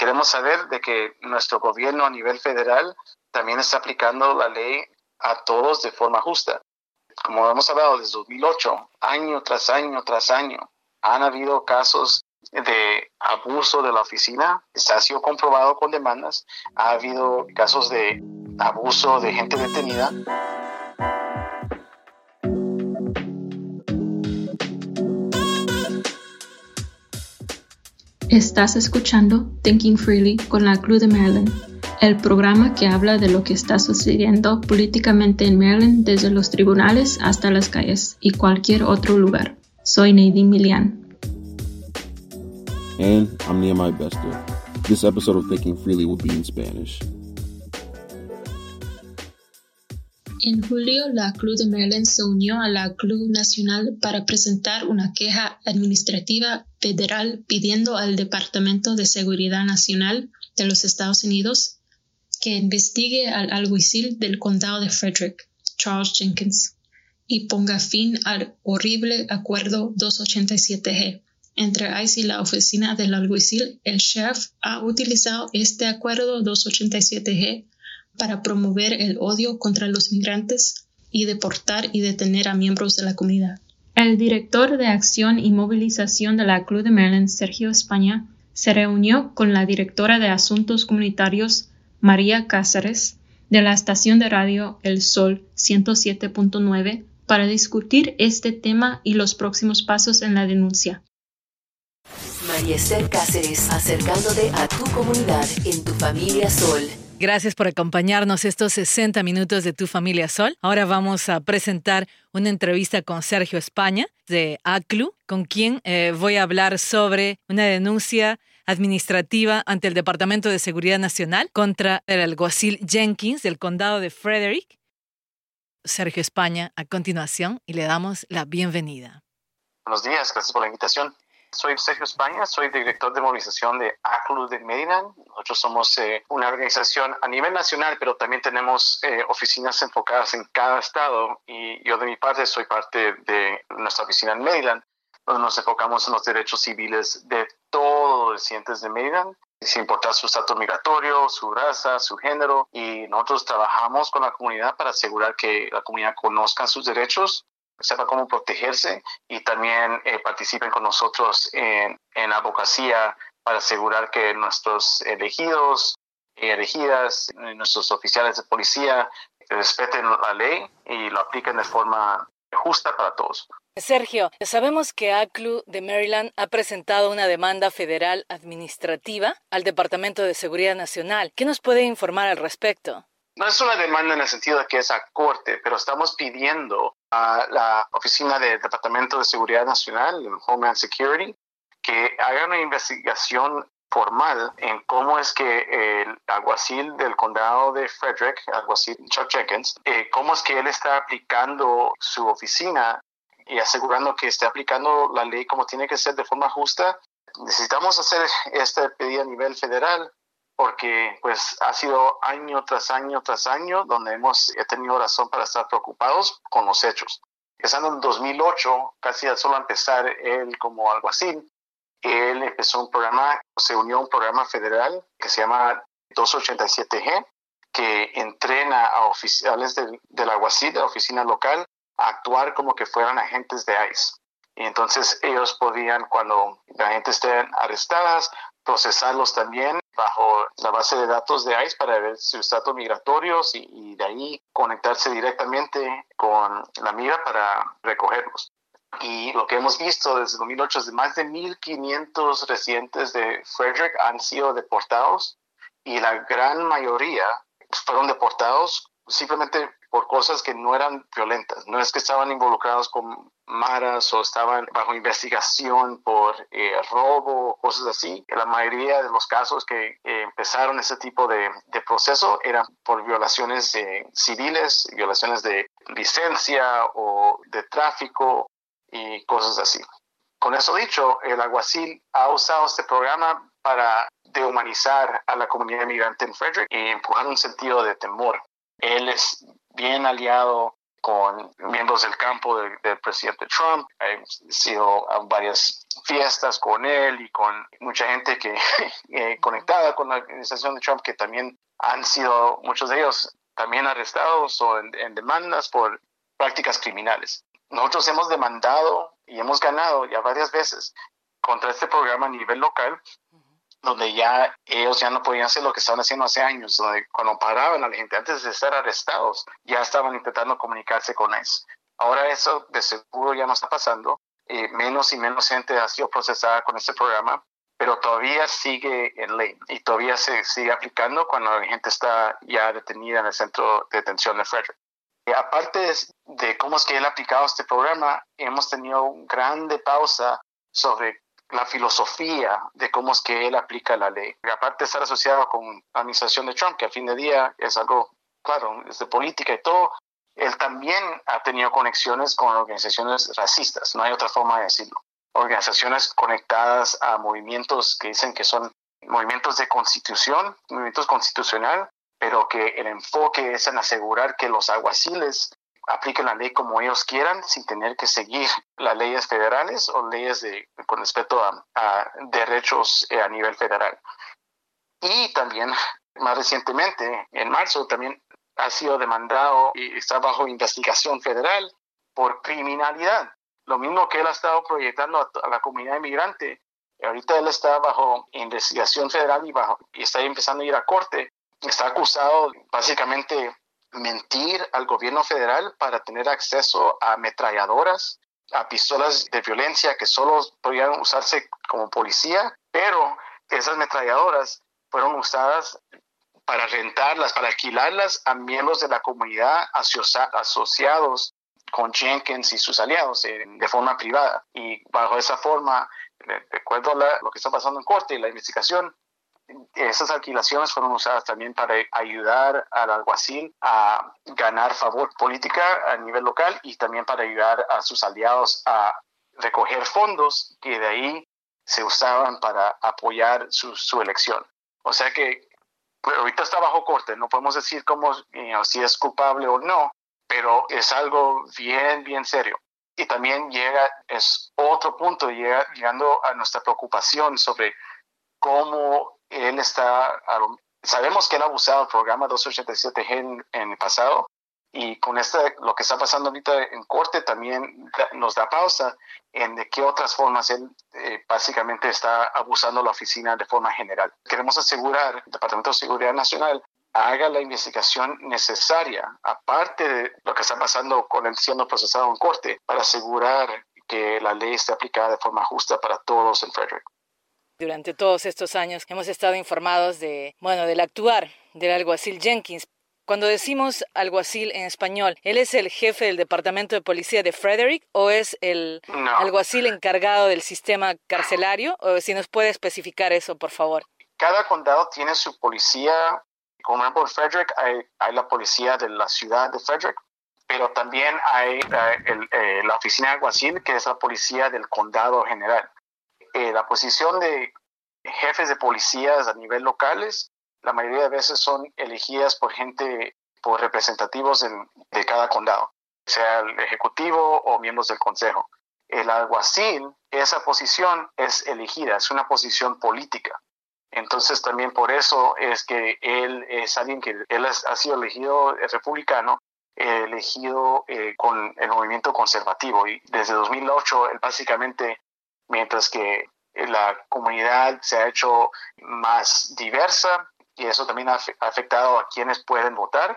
queremos saber de que nuestro gobierno a nivel federal también está aplicando la ley a todos de forma justa. Como hemos hablado desde 2008, año tras año tras año, han habido casos de abuso de la oficina, se ha sido comprobado con demandas, ha habido casos de abuso de gente detenida. Estás escuchando Thinking Freely con la Club de Maryland, el programa que habla de lo que está sucediendo políticamente en Maryland desde los tribunales hasta las calles y cualquier otro lugar. Soy Nadine Milian. And I'm Nehemiah Bester. This episode of Thinking Freely will be in Spanish. En julio, la Club de Maryland se unió a la Club Nacional para presentar una queja administrativa federal pidiendo al Departamento de Seguridad Nacional de los Estados Unidos que investigue al alguacil del condado de Frederick, Charles Jenkins, y ponga fin al horrible acuerdo 287G. Entre ICE y la oficina del alguacil, el sheriff ha utilizado este acuerdo 287G para promover el odio contra los migrantes y deportar y detener a miembros de la comunidad. El director de Acción y Movilización de la Club de Maryland, Sergio España, se reunió con la directora de Asuntos Comunitarios, María Cáceres, de la estación de radio El Sol 107.9 para discutir este tema y los próximos pasos en la denuncia. María Cáceres, acercándote a tu comunidad en tu familia Sol. Gracias por acompañarnos estos 60 minutos de Tu Familia Sol. Ahora vamos a presentar una entrevista con Sergio España de ACLU, con quien eh, voy a hablar sobre una denuncia administrativa ante el Departamento de Seguridad Nacional contra el alguacil Jenkins del condado de Frederick. Sergio España a continuación y le damos la bienvenida. Buenos días, gracias por la invitación. Soy Sergio España, soy director de movilización de ACLU de Maryland. Nosotros somos eh, una organización a nivel nacional, pero también tenemos eh, oficinas enfocadas en cada estado. Y yo de mi parte soy parte de nuestra oficina en Maryland, donde nos enfocamos en los derechos civiles de todos los residentes de Maryland sin importar su estatus migratorio, su raza, su género, y nosotros trabajamos con la comunidad para asegurar que la comunidad conozca sus derechos sepa cómo protegerse y también eh, participen con nosotros en, en abogacía para asegurar que nuestros elegidos elegidas, nuestros oficiales de policía respeten la ley y lo apliquen de forma justa para todos. Sergio, sabemos que ACLU de Maryland ha presentado una demanda federal administrativa al Departamento de Seguridad Nacional. ¿Qué nos puede informar al respecto? No es una demanda en el sentido de que es a corte, pero estamos pidiendo a la Oficina del Departamento de Seguridad Nacional, Homeland Security, que haga una investigación formal en cómo es que el alguacil del condado de Frederick, alguacil Chuck Jenkins, eh, cómo es que él está aplicando su oficina y asegurando que esté aplicando la ley como tiene que ser de forma justa. Necesitamos hacer este pedido a nivel federal porque pues ha sido año tras año tras año donde hemos tenido razón para estar preocupados con los hechos. Empezando en 2008, casi al solo empezar él como alguacil, él empezó un programa, se unió a un programa federal que se llama 287G, que entrena a oficiales del, del alguacil, de la oficina local, a actuar como que fueran agentes de ICE. Y entonces ellos podían, cuando la gente esté arrestadas, procesarlos también bajo la base de datos de ICE para ver sus datos migratorios y, de ahí conectarse directamente con la mira para recogerlos. Y lo que hemos visto desde 2008 es que más de 1.500 residentes de Frederick han sido deportados y la gran mayoría fueron deportados simplemente por cosas que no eran violentas. No es que estaban involucrados con maras o estaban bajo investigación por eh, robo cosas así. La mayoría de los casos que eh, empezaron ese tipo de, proceso eran por violaciones eh, civiles, violaciones de licencia o de tráfico y cosas así. Con eso dicho, el alguacil ha usado este programa para dehumanizar a la comunidad migrante en Frederick y empujar un sentido de temor. Él es bien aliado con miembros del campo del presidente Trump. Ha sido a varias fiestas con él y con mucha gente que eh, conectada con la administración de Trump que también han sido muchos de ellos también arrestados o en, demandas por prácticas criminales. Nosotros hemos demandado y hemos ganado ya varias veces contra este programa a nivel local, donde ya ellos ya no podían hacer lo que estaban haciendo hace años, donde cuando paraban a la gente antes de ser arrestados, ya estaban intentando comunicarse con ellos. Ahora eso de seguro ya no está pasando. Eh, menos y menos gente ha sido procesada con este programa, pero todavía sigue en ley y todavía se sigue aplicando cuando la gente está ya detenida en el centro de detención de Frederick. Aparte de cómo es que él ha aplicado este programa, hemos tenido una grande pausa sobre la filosofía de cómo es que él aplica la ley. Y aparte de estar asociado con la administración de Trump, que a fin de día es algo, claro, es de política y todo, él también ha tenido conexiones con organizaciones racistas, no hay otra forma de decirlo. Organizaciones conectadas a movimientos que dicen que son movimientos de constitución, movimientos constitucional, pero que el enfoque es en asegurar que los aguaciles apliquen la ley como ellos quieran sin tener que seguir las leyes federales o leyes de, con respecto a, derechos eh, a nivel federal. Y también, más recientemente, en marzo, también ha sido demandado y está bajo investigación federal por criminalidad. Lo mismo que él ha estado proyectando a, la comunidad inmigrante. Ahorita él está bajo investigación federal y, bajo, y está empezando a ir a corte. Está acusado básicamente mentir al gobierno federal para tener acceso a ametralladoras, a pistolas de violencia que solo podían usarse como policía, pero esas ametralladoras fueron usadas para rentarlas, para alquilarlas a miembros de la comunidad asociados con Jenkins y sus aliados de forma privada. Y bajo esa forma, de acuerdo a lo que está pasando en corte y la investigación, esas alquilaciones fueron usadas también para ayudar al alguacil a ganar favor política a nivel local y también para ayudar a sus aliados a recoger fondos que de ahí se usaban para apoyar su, su elección. O sea que pues, ahorita está bajo corte, no podemos decir cómo, si es culpable o no, pero es algo bien, bien serio. Y también llega, es otro punto, llega, llegando a nuestra preocupación sobre cómo él está, sabemos que él ha abusado del programa 287G en, el pasado y con este, lo que está pasando ahorita en corte también nos da pausa en de qué otras formas él eh, básicamente está abusando la oficina de forma general. Queremos asegurar, el Departamento de Seguridad Nacional haga la investigación necesaria, aparte de lo que está pasando con él siendo procesado en corte, para asegurar que la ley esté aplicada de forma justa para todos en Frederick. Durante todos estos años hemos estado informados de, bueno, del actuar del alguacil Jenkins. Cuando decimos alguacil en español, ¿él es el jefe del departamento de policía de Frederick o es el alguacil encargado del sistema carcelario? O si nos puede especificar eso, por favor. Cada condado tiene su policía. Como en Frederick hay, la policía de la ciudad de Frederick, pero también hay eh, eh, la oficina de alguacil, que es la policía del condado general. Eh, la posición de jefes de policías a nivel locales, la mayoría de veces son elegidas por gente, por representativos de cada condado, sea el ejecutivo o miembros del consejo. El alguacil, esa posición es elegida, es una posición política. Entonces también por eso es que él es alguien que él ha sido elegido republicano, elegido eh, con el movimiento conservativo y desde 2008 él básicamente mientras que la comunidad se ha hecho más diversa y eso también ha afectado a quienes pueden votar,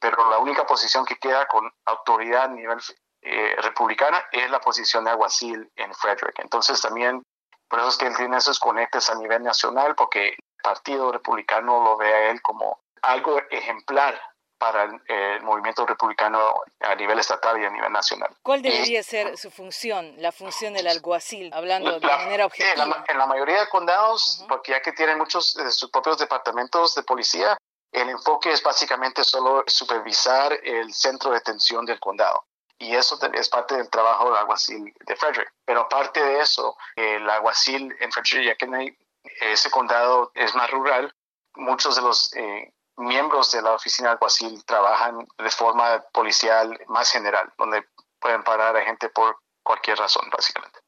pero la única posición que queda con autoridad a nivel eh, republicana es la posición de alguacil en Frederick. Entonces también, por eso es que él tiene esos conectes a nivel nacional, porque el Partido Republicano lo ve a él como algo ejemplar para el, movimiento republicano a nivel estatal y a nivel nacional. ¿Cuál debería ser su función, la función del alguacil, hablando de manera objetiva? En la, mayoría de condados, porque ya que tienen muchos de sus propios departamentos de policía, el enfoque es básicamente solo supervisar el centro de detención del condado. Y eso es parte del trabajo del alguacil de Frederick. Pero aparte de eso, el alguacil en Frederick, ya que ese condado es más rural, muchos de los eh, miembros de la oficina alguacil trabajan de forma policial más general, donde pueden parar a gente por cualquier razón, básicamente.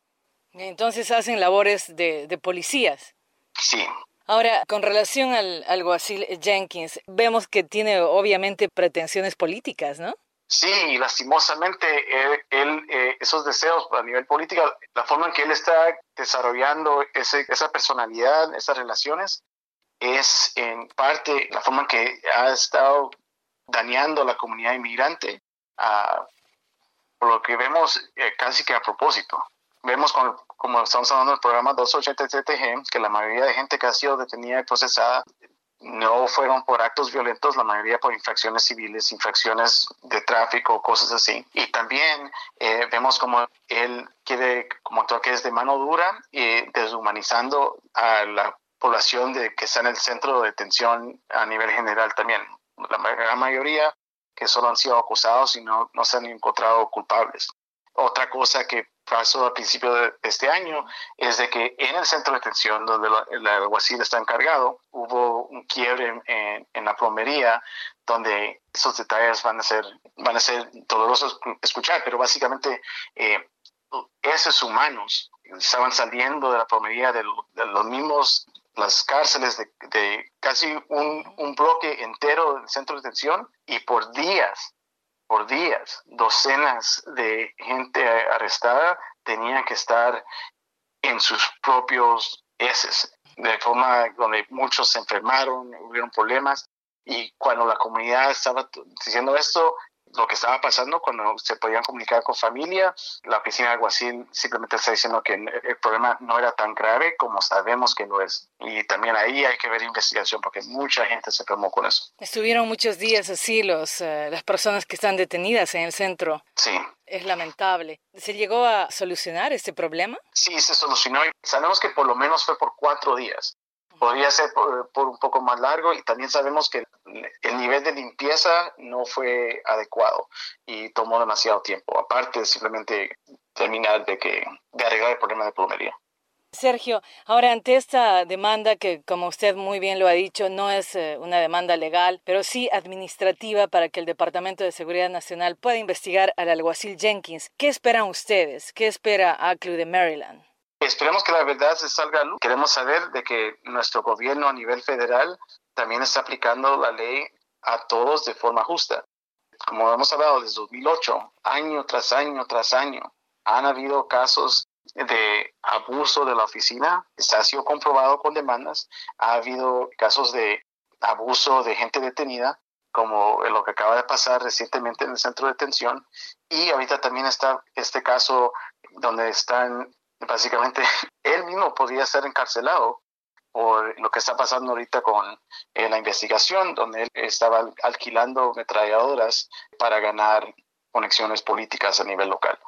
Entonces hacen labores de, de policías. Sí, Ahora, con relación al alguacil Jenkins, vemos que tiene obviamente pretensiones políticas, ¿no? Sí, lastimosamente, él, eh, esos deseos a nivel político, la forma en que él está desarrollando ese, esa personalidad, esas relaciones, es en parte la forma en que ha estado dañando a la comunidad inmigrante, por lo que vemos eh, casi que a propósito. Vemos como estamos hablando del programa 287G, que la mayoría de gente que ha sido detenida y procesada no fueron por actos violentos, la mayoría por infracciones civiles, infracciones de tráfico, cosas así. Y también eh, vemos como él quiere, como que es de mano dura y deshumanizando a la población de, que está en el centro de detención a nivel general también. La gran mayoría que solo han sido acusados y no, no se han encontrado culpables. Otra cosa que pasó al principio de este año es de que en el centro de detención donde el alguacil está encargado hubo un quiebre en, la plomería donde esos detalles van a ser van a ser dolorosos escuchar pero básicamente eh, esos humanos estaban saliendo de la plomería de, los mismos las cárceles de, casi un, un bloque entero del centro de detención y por días por días, docenas de gente arrestada tenían que estar en sus propios heces, de forma donde muchos se enfermaron, hubieron problemas, y cuando la comunidad estaba diciendo esto, lo que estaba pasando cuando se podían comunicar con familia. La oficina de alguacil simplemente está diciendo que el problema no era tan grave como sabemos que lo es. Y también ahí hay que ver investigación porque mucha gente se enfermó con eso. Estuvieron muchos días así los, eh, las personas que están detenidas en el centro. Sí. Es lamentable. ¿Se llegó a solucionar este problema? Sí, se solucionó. Sabemos que por lo menos fue por cuatro días podría ser por, un poco más largo y también sabemos que el nivel de limpieza no fue adecuado y tomó demasiado tiempo, aparte de simplemente terminar de, que, de arreglar el problema de plomería. Sergio, ahora ante esta demanda que, como usted muy bien lo ha dicho, no es eh, una demanda legal, pero sí administrativa para que el Departamento de Seguridad Nacional pueda investigar al alguacil Jenkins, ¿qué esperan ustedes? ¿Qué espera ACLU de Maryland? Esperemos que la verdad se salga a luz. Queremos saber de que nuestro gobierno a nivel federal también está aplicando la ley a todos de forma justa. Como hemos hablado desde 2008, año tras año tras año, han habido casos de abuso de la oficina, ha sido comprobado con demandas, ha habido casos de abuso de gente detenida, como lo que acaba de pasar recientemente en el centro de detención, y ahorita también está este caso donde están básicamente él mismo podría ser encarcelado por lo que está pasando ahorita con eh, la investigación, donde él estaba alquilando metralladoras para ganar conexiones políticas a nivel local.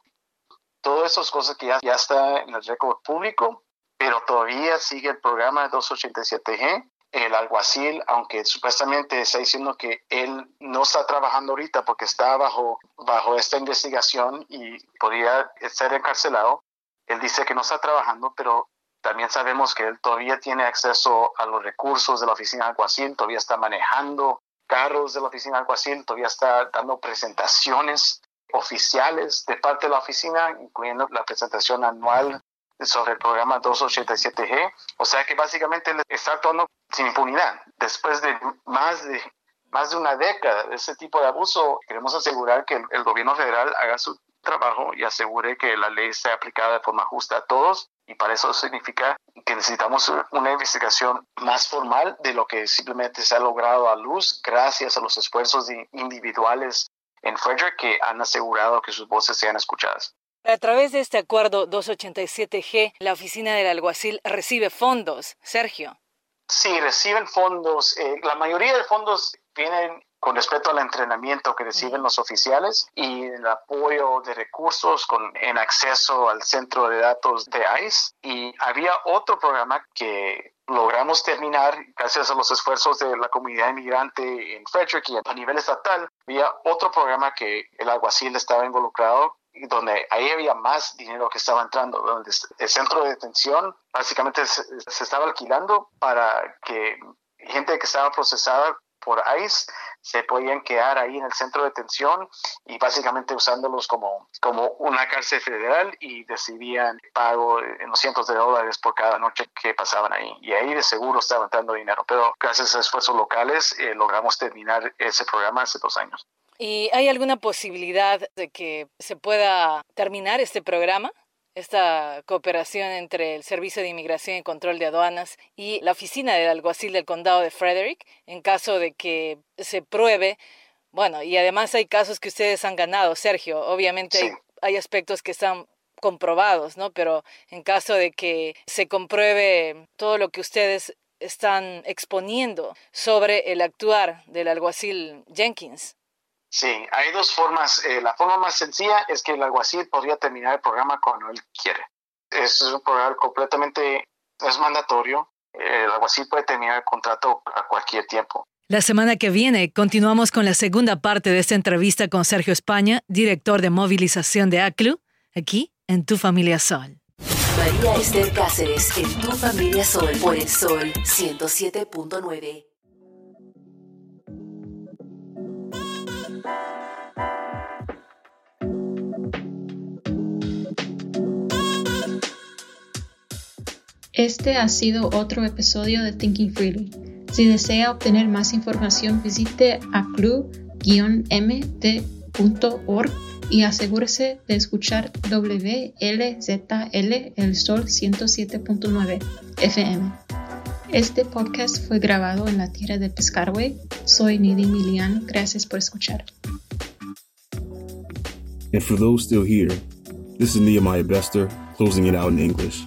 Todas esas cosas que ya, ya está en el récord público, pero todavía sigue el programa 287G. El alguacil, aunque supuestamente está diciendo que él no está trabajando ahorita porque está bajo, bajo esta investigación y podría ser encarcelado, él dice que no está trabajando, pero también sabemos que él todavía tiene acceso a los recursos de la oficina de alguacil, todavía está manejando carros de la oficina de alguacil, todavía está dando presentaciones oficiales de parte de la oficina, incluyendo la presentación anual sobre el programa 287G. O sea que básicamente él está actuando sin impunidad. Después de más de más de una década de ese tipo de abuso, queremos asegurar que el gobierno federal haga su trabajo y asegure que la ley sea aplicada de forma justa a todos y para eso significa que necesitamos una investigación más formal de lo que simplemente se ha logrado a luz gracias a los esfuerzos individuales en Frederick que han asegurado que sus voces sean escuchadas. A través de este acuerdo 287G, la oficina del alguacil recibe fondos. Sergio. Sí, reciben fondos. Eh, la mayoría de fondos vienen con respecto al entrenamiento que reciben los oficiales y el apoyo de recursos con, en acceso al centro de datos de ICE. Y había otro programa que logramos terminar gracias a los esfuerzos de la comunidad inmigrante en Frederick y a nivel estatal. Había otro programa que el alguacil estaba involucrado donde ahí había más dinero que estaba entrando, donde el centro de detención básicamente se, se estaba alquilando para que gente que estaba procesada por ICE se podían quedar ahí en el centro de detención y básicamente usándolos como, como una cárcel federal y decidían pago en los cientos de dólares por cada noche que pasaban ahí. Y ahí de seguro estaban dando dinero. Pero gracias a esfuerzos locales eh, logramos terminar ese programa hace dos años. ¿Y hay alguna posibilidad de que se pueda terminar este programa? Esta cooperación entre el Servicio de Inmigración y Control de Aduanas y la oficina del alguacil del condado de Frederick en caso de que se pruebe. Bueno, y además hay casos que ustedes han ganado, Sergio. Obviamente hay, aspectos que están comprobados, ¿no? Pero en caso de que se compruebe todo lo que ustedes están exponiendo sobre el actuar del alguacil Jenkins, Sí, hay dos formas. Eh, la forma más sencilla es que el alguacil podría terminar el programa cuando él quiere. Es un programa completamente, es mandatorio. El alguacil puede terminar el contrato a cualquier tiempo. La semana que viene continuamos con la segunda parte de esta entrevista con Sergio España, director de movilización de ACLU, aquí en Tu Familia Sol. María Esther Cáceres en Tu Familia Sol por el Sol 107.9. Este ha sido otro episodio de Thinking Freely. Si desea obtener más información, visite aclu-mt.org y asegúrese de escuchar WLZL El Sol 107.9 FM. Este podcast fue grabado en la tierra de Piscataway. Soy Nidi Milian. Gracias por escuchar. And for those still here, this is Nehemiah Bester closing it out in English.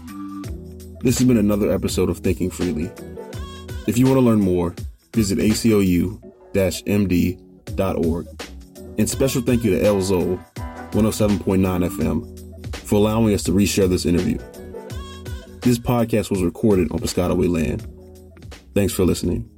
This has been another episode of Thinking Freely. If you want to learn more, visit acou-md.org. And special thank you to El Zol, 107.9 FM, for allowing us to reshare this interview. This podcast was recorded on Piscataway land. Thanks for listening.